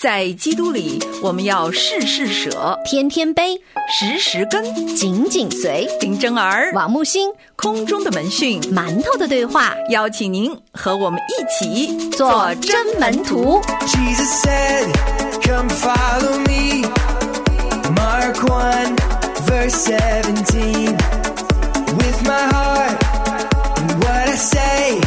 在基督里，我们要事事舍，天天背，时时跟。紧紧随。林真儿，王木星，空中的门讯，馒头的对话，邀请您和我们一起做真门徒。Jesus said, Come follow me. Mark 1, verse 17. With my heart and what I say,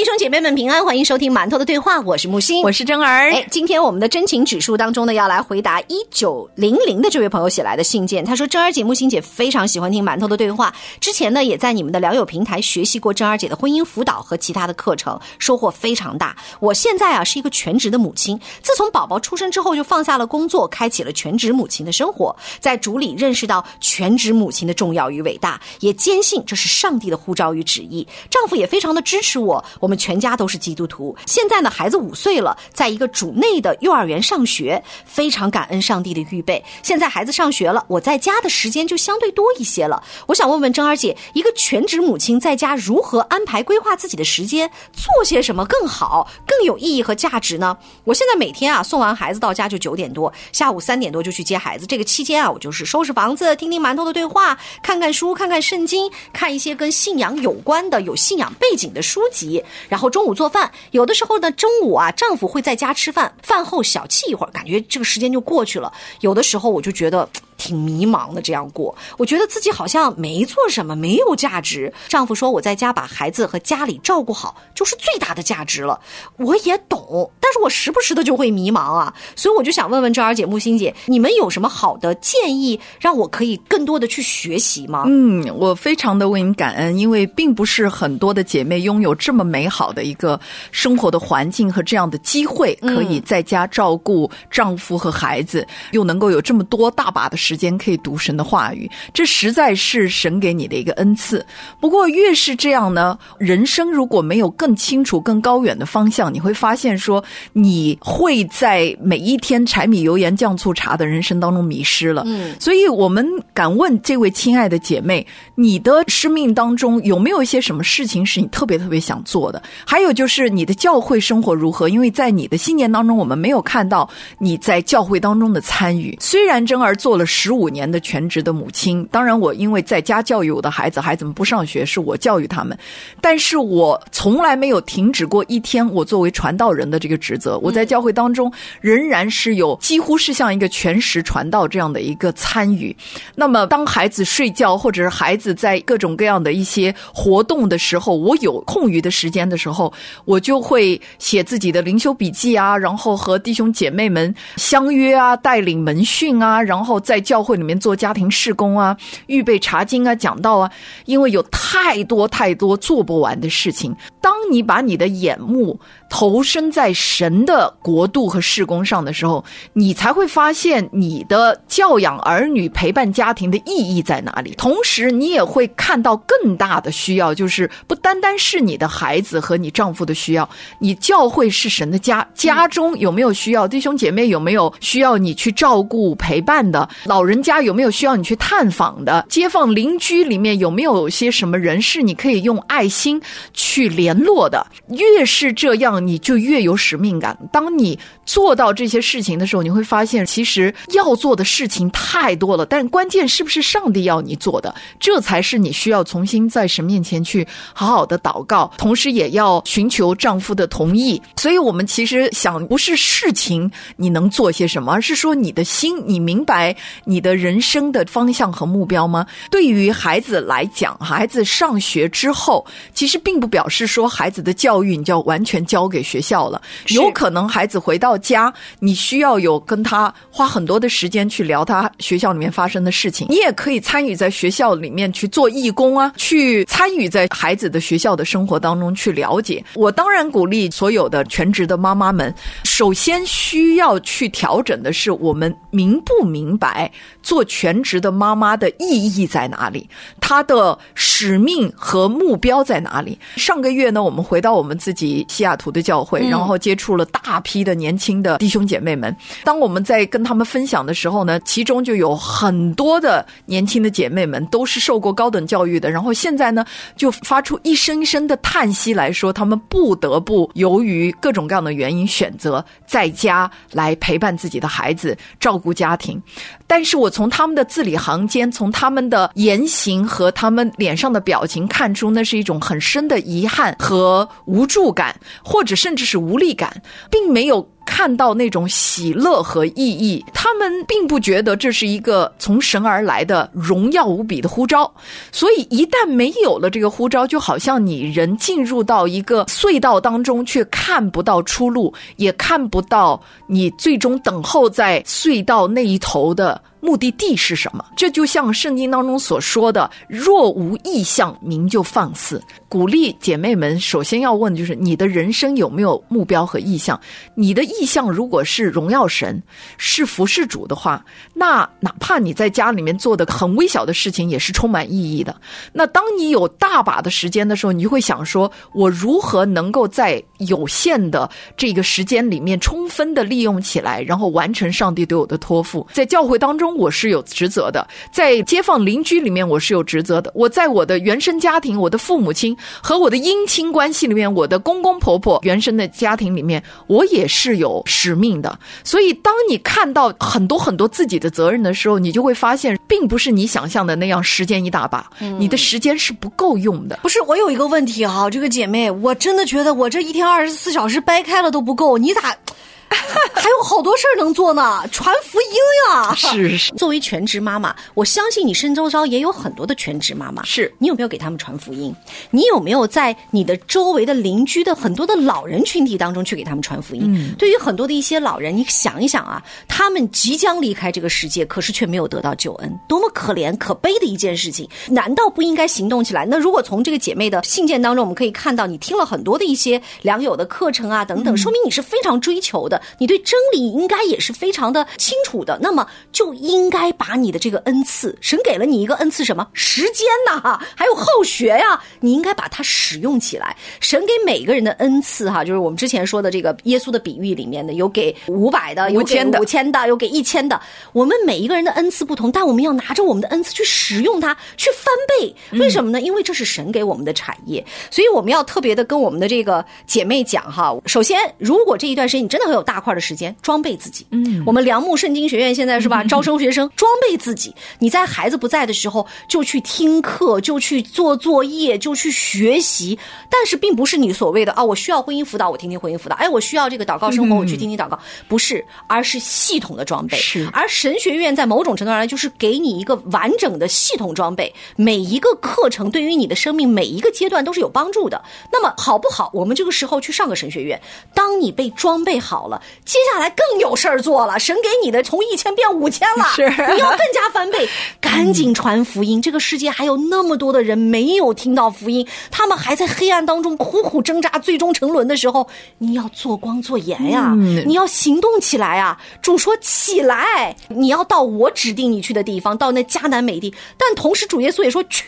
弟兄姐妹们平安，欢迎收听馒头的对话，我是木星，我是真儿。哎，今天我们的真情指数当中呢，要来回答一九零零的这位朋友写来的信件。他说：“珍儿姐、木星姐非常喜欢听馒头的对话，之前呢也在你们的聊友平台学习过珍儿姐的婚姻辅导和其他的课程，收获非常大。我现在啊是一个全职的母亲，自从宝宝出生之后就放下了工作，开启了全职母亲的生活，在主里认识到全职母亲的重要与伟大，也坚信这是上帝的呼召与旨意。丈夫也非常的支持我，我我们全家都是基督徒。现在呢，孩子五岁了，在一个主内的幼儿园上学，非常感恩上帝的预备。现在孩子上学了，我在家的时间就相对多一些了。我想问问珍儿姐，一个全职母亲在家如何安排规划自己的时间，做些什么更好、更有意义和价值呢？我现在每天啊送完孩子到家就九点多，下午三点多就去接孩子。这个期间啊，我就是收拾房子，听听馒头的对话，看看书，看看圣经，看一些跟信仰有关的、有信仰背景的书籍。然后中午做饭，有的时候呢，中午啊，丈夫会在家吃饭，饭后小憩一会儿，感觉这个时间就过去了。有的时候我就觉得。挺迷茫的，这样过，我觉得自己好像没做什么，没有价值。丈夫说我在家把孩子和家里照顾好，就是最大的价值了。我也懂，但是我时不时的就会迷茫啊，所以我就想问问赵儿姐、木心姐，你们有什么好的建议，让我可以更多的去学习吗？嗯，我非常的为你感恩，因为并不是很多的姐妹拥有这么美好的一个生活的环境和这样的机会，可以在家照顾丈夫和孩子，又能够有这么多大把的时间可以读神的话语，这实在是神给你的一个恩赐。不过越是这样呢，人生如果没有更清楚、更高远的方向，你会发现说你会在每一天柴米油盐酱醋茶的人生当中迷失了。嗯，所以我们敢问这位亲爱的姐妹，你的生命当中有没有一些什么事情是你特别特别想做的？还有就是你的教会生活如何？因为在你的新年当中，我们没有看到你在教会当中的参与。虽然珍儿做了十五年的全职的母亲，当然我因为在家教育我的孩子，孩子们不上学是我教育他们，但是我从来没有停止过一天我作为传道人的这个职责。我在教会当中仍然是有几乎是像一个全时传道这样的一个参与。那么当孩子睡觉或者是孩子在各种各样的一些活动的时候，我有空余的时间的时候，我就会写自己的灵修笔记啊，然后和弟兄姐妹们相约啊，带领门训啊，然后在教会里面做家庭事工啊，预备查经啊，讲道啊，因为有太多太多做不完的事情。当你把你的眼目投身在神的国度和事工上的时候，你才会发现你的教养儿女、陪伴家庭的意义在哪里。同时，你也会看到更大的需要，就是不单单是你的孩子和你丈夫的需要，你教会是神的家，家中有没有需要？弟兄姐妹有没有需要你去照顾陪伴的？老人家有没有需要你去探访的？街坊邻居里面有没有些什么人是你可以用爱心去联络的？越是这样，你就越有使命感。当你做到这些事情的时候，你会发现，其实要做的事情太多了，但关键是不是上帝要你做的，这才是你需要重新在神面前去好好的祷告，同时也要寻求丈夫的同意。所以，我们其实想，不是事情你能做些什么，而是说你的心，你明白你的人生的方向和目标吗？对于孩子来讲，孩子上学之后，其实并不表示说孩子的教育你就要完全交给学校了，有可能孩子回到家，你需要有跟他花很多的时间去聊他学校里面发生的事情。你也可以参与在学校里面去做义工啊，去参与在孩子的学校的生活当中去了解。我当然鼓励所有的全职的妈妈们，首先需要去调整的是我们明不明白来做全职的妈妈的意义在哪里，她的使命和目标在哪里。上个月呢，我们回到我们自己西雅图的教会，然后接触了大批的年轻的弟兄姐妹们。当我们在跟他们分享的时候呢，其中就有很多的年轻的姐妹们都是受过高等教育的，然后现在呢，就发出一声一声的叹息来说，他们不得不由于各种各样的原因选择在家来陪伴自己的孩子，照顾家庭。但但是我从他们的字里行间，从他们的言行和他们脸上的表情看出，那是一种很深的遗憾和无助感，或者甚至是无力感，并没有。看到那种喜乐和意义，他们并不觉得这是一个从神而来的荣耀无比的呼召，所以一旦没有了这个呼召，就好像你人进入到一个隧道当中，却看不到出路，也看不到你最终等候在隧道那一头的。目的地是什么？这就像圣经当中所说的：“若无意向，名就放肆。”鼓励姐妹们，首先要问就是你的人生有没有目标和意向？你的意向如果是荣耀神、是服侍主的话，那哪怕你在家里面做的很微小的事情，也是充满意义的。那当你有大把的时间的时候，你就会想说：我如何能够在有限的这个时间里面充分的利用起来，然后完成上帝对我的托付？在教会当中。我是有职责的，在街坊邻居里面我是有职责的。我在我的原生家庭，我的父母亲和我的姻亲关系里面，我的公公婆婆原生的家庭里面，我也是有使命的。所以，当你看到很多很多自己的责任的时候，你就会发现，并不是你想象的那样，时间一大把，你的时间是不够用的。不是，我有一个问题哈，这个姐妹，我真的觉得我这一天二十四小时掰开了都不够，你咋？还有好多事儿能做呢，传福音呀！是是。作为全职妈妈，我相信你身周遭也有很多的全职妈妈。是你有没有给他们传福音？你有没有在你的周围的邻居的很多的老人群体当中去给他们传福音？对于很多的一些老人，你想一想啊，他们即将离开这个世界，可是却没有得到救恩，多么可怜可悲的一件事情！难道不应该行动起来？那如果从这个姐妹的信件当中，我们可以看到你听了很多的一些良友的课程啊等等，说明你是非常追求的。你对真理应该也是非常的清楚的，那么就应该把你的这个恩赐，神给了你一个恩赐，什么时间呐，还有后学呀，你应该把它使用起来。神给每个人的恩赐，哈，就是我们之前说的这个耶稣的比喻里面的，有给五百的，有给五千的，有给一千的。我们每一个人的恩赐不同，但我们要拿着我们的恩赐去使用它，去翻倍。为什么呢？因为这是神给我们的产业，所以我们要特别的跟我们的这个姐妹讲哈。首先，如果这一段时间你真的很有大。块的时间装备自己，嗯，我们良木圣经学院现在是吧？招生学生装备自己。你在孩子不在的时候，就去听课，就去做作业，就去学习。但是，并不是你所谓的啊，我需要婚姻辅导，我听听婚姻辅导。哎，我需要这个祷告生活，我去听听祷告。不是，而是系统的装备。是。而神学院在某种程度上来，就是给你一个完整的系统装备，每一个课程对于你的生命每一个阶段都是有帮助的。那么好不好？我们这个时候去上个神学院，当你被装备好了。接下来更有事儿做了，神给你的从一千变五千了，是你要更加翻倍，赶紧传福音。这个世界还有那么多的人没有听到福音，他们还在黑暗当中苦苦挣扎，最终沉沦的时候，你要做光做盐呀，你要行动起来啊！主说起来，你要到我指定你去的地方，到那迦南美地。但同时，主耶稣也说去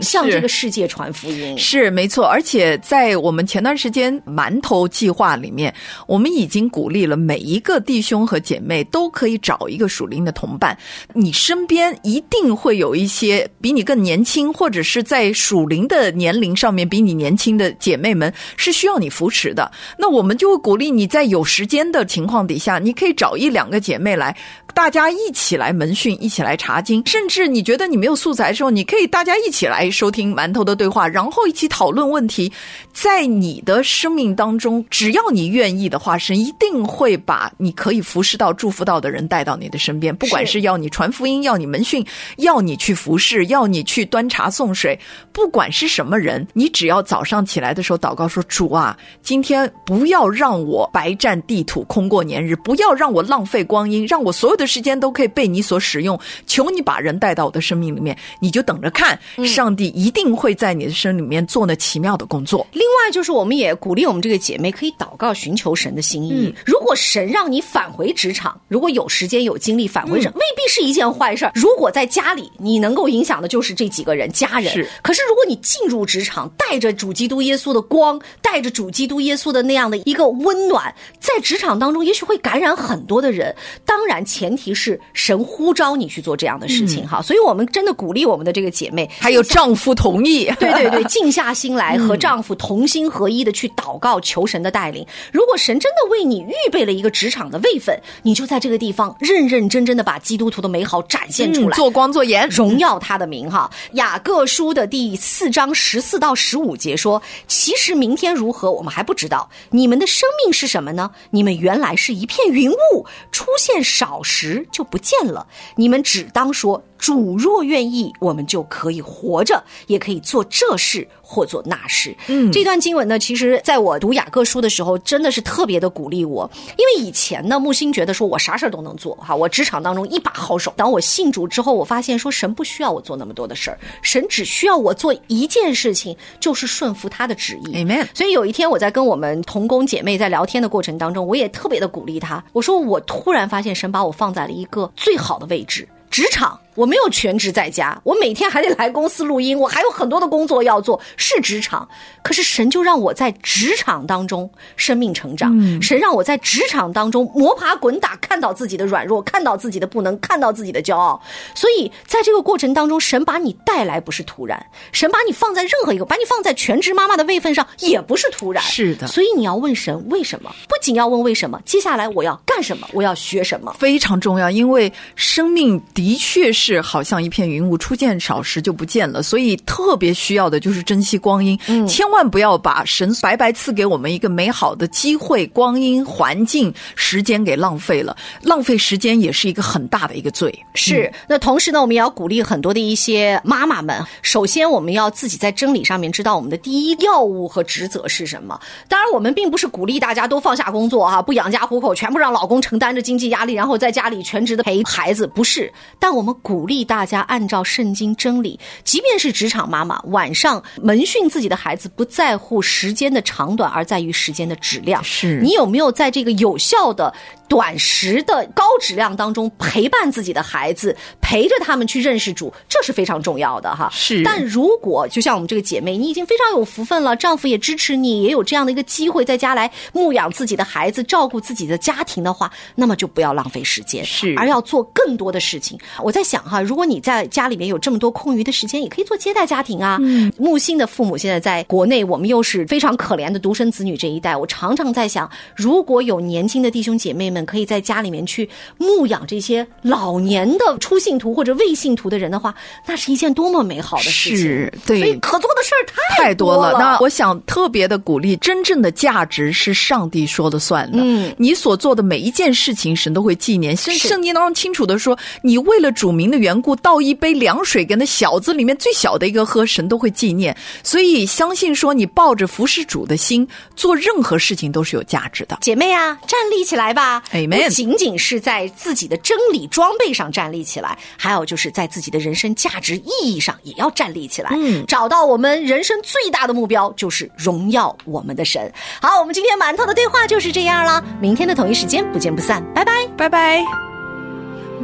向这个世界传福音，是没错。而且在我们前段时间馒头计划里面，我们已经经鼓励了。每一个弟兄和姐妹都可以找一个属灵的同伴，你身边一定会有一些比你更年轻，或者是在属灵的年龄上面比你年轻的姐妹们是需要你扶持的。那我们就会鼓励你在有时间的情况底下，你可以找一两个姐妹来，大家一起来门训，一起来查经。甚至你觉得你没有素材的时候，你可以大家一起来收听馒头的对话，然后一起讨论问题。在你的生命当中，只要你愿意的话，神一定会。把你可以服侍到、祝福到的人带到你的身边，不管是要你传福音、要你门训、要你去服侍、要你去端茶送水，不管是什么人，你只要早上起来的时候祷告说：“主啊，今天不要让我白占地土、空过年日，不要让我浪费光阴，让我所有的时间都可以被你所使用。求你把人带到我的生命里面，你就等着看，上帝一定会在你的生里面做那奇妙的工作。另外，就是我们也鼓励我们这个姐妹可以祷告，寻求神的心意。义。如果神让你返回职场，如果有时间有精力返回职场，未必是一件坏事儿。如果在家里，你能够影响的就是这几个人家人。是可是如果你进入职场，带着主基督耶稣的光，带着主基督耶稣的那样的一个温暖，在职场当中，也许会感染很多的人。当然，前提是神呼召你去做这样的事情哈。所以我们真的鼓励我们的这个姐妹，还有丈夫同意，对对对，静下心来和丈夫同心合一的去祷告，求神的带领。如果神真的为你预备了一个职场的位分，你就在这个地方认认真真的把基督徒的美好展现出来，嗯做光做盐。荣耀他的名哈。雅各书的第四章十四到十五节说：“其实明天如何，我们还不知道。你们的生命是什么呢？你们原来是一片云雾，出现少时就不见了。你们只当说。”主若愿意，我们就可以活着，也可以做这事或做那事。嗯，这段经文呢，其实在我读雅各书的时候，真的是特别的鼓励我，因为以前呢，木星觉得说我啥事儿都能做哈，我职场当中一把好手。当我信主之后，我发现说神不需要我做那么多的事儿，神只需要我做一件事情，就是顺服他的旨意。Amen 所以有一天我在跟我们同工姐妹在聊天的过程当中，我也特别的鼓励她，我说我突然发现神把我放在了一个最好的位置。职场，我没有全职在家，我每天还得来公司录音，我还有很多的工作要做，是职场。可是神就让我在职场当中生命成长，神让我在职场当中摸爬滚打，看到自己的软弱，看到自己的不能，看到自己的骄傲。所以在这个过程当中，神把你带来不是突然，神把你放在任何一个，把你放在全职妈妈的位分上也不是突然。是的所以你要问神为什么，不仅要问为什么，接下来我要干什么，我要学什么。非常重要，因为生命的确是好像一片云雾，初见少时就不见了，所以特别需要的就是珍惜光阴，千万不要把神白白赐给我们一个美好的机会、光阴、环境、时间给浪费了。浪费时间也是一个很大的一个罪。是，那同时呢，我们也要鼓励很多的一些妈妈们。首先，我们要自己在真理上面知道我们的第一要务和职责是什么。当然，我们并不是鼓励大家都放下工作啊、不养家糊口，全部让老公承担着经济压力，然后在家里全职的陪孩子，不是。但我们鼓励大家按照圣经真理，即便是职场妈妈，晚上门训自己的孩子，不在乎时间的长短，而在于时间的质量。是你有没有在这个有效的短时的高质量当中陪伴自己的孩子，陪着他们去认识主，这是非常重要的哈。是但如果就像我们这个姐妹，你已经非常有福分了，丈夫也支持你，也有这样的一个机会在家来牧养自己的孩子，照顾自己的家庭的话，那么就不要浪费时间，是而要做更多的事情。我在想哈，如果你在家里面有这么多空余的时间，也可以做接待家庭啊。嗯，木星的父母现在在国内，我们又是非常可怜的独生子女这一代，我常常在想，如果有年轻的弟兄姐妹们可以在家里面去牧养这些老年的初信徒或者未信徒的人的话，那是一件多么美好的事情。是对所以可做的事儿太太多了。那我想特别的鼓励，真正的价值是上帝说了算的。嗯，你所做的每一件事情，神都会纪念。圣是圣经当中清楚的说，你为了主名的缘故，倒一杯凉水给那小子里面最小的一个喝，神都会纪念。所以相信说，你抱着服侍主的心，做任何事情都是有价值的。姐妹啊，站立起来吧 Amen 不仅仅是在自己的真理装备上站立起来，还有就是在自己的人生价值意义上也要站立起来。嗯找到我们人生最大的目标，就是荣耀我们的神。好，我们今天馒头的对话就是这样了，明天的同一时间不见不散，拜拜。拜拜。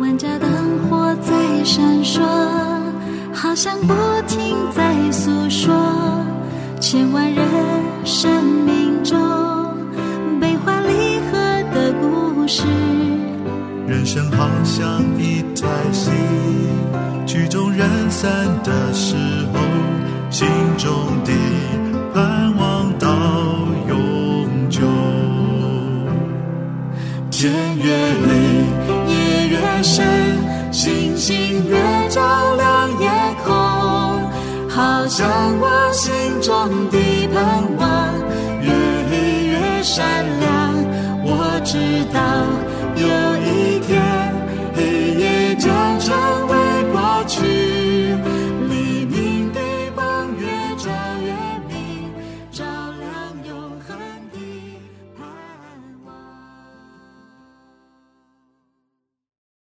万家灯火在闪烁，好像不停在诉说千万人生命中悲欢离合的故事。人生好像一台戏，曲终人散的时候，心中的盼望到永久。天越黑，夜越深，星星越照亮夜空，好像我心中的盼望越黑越闪亮。我知道有。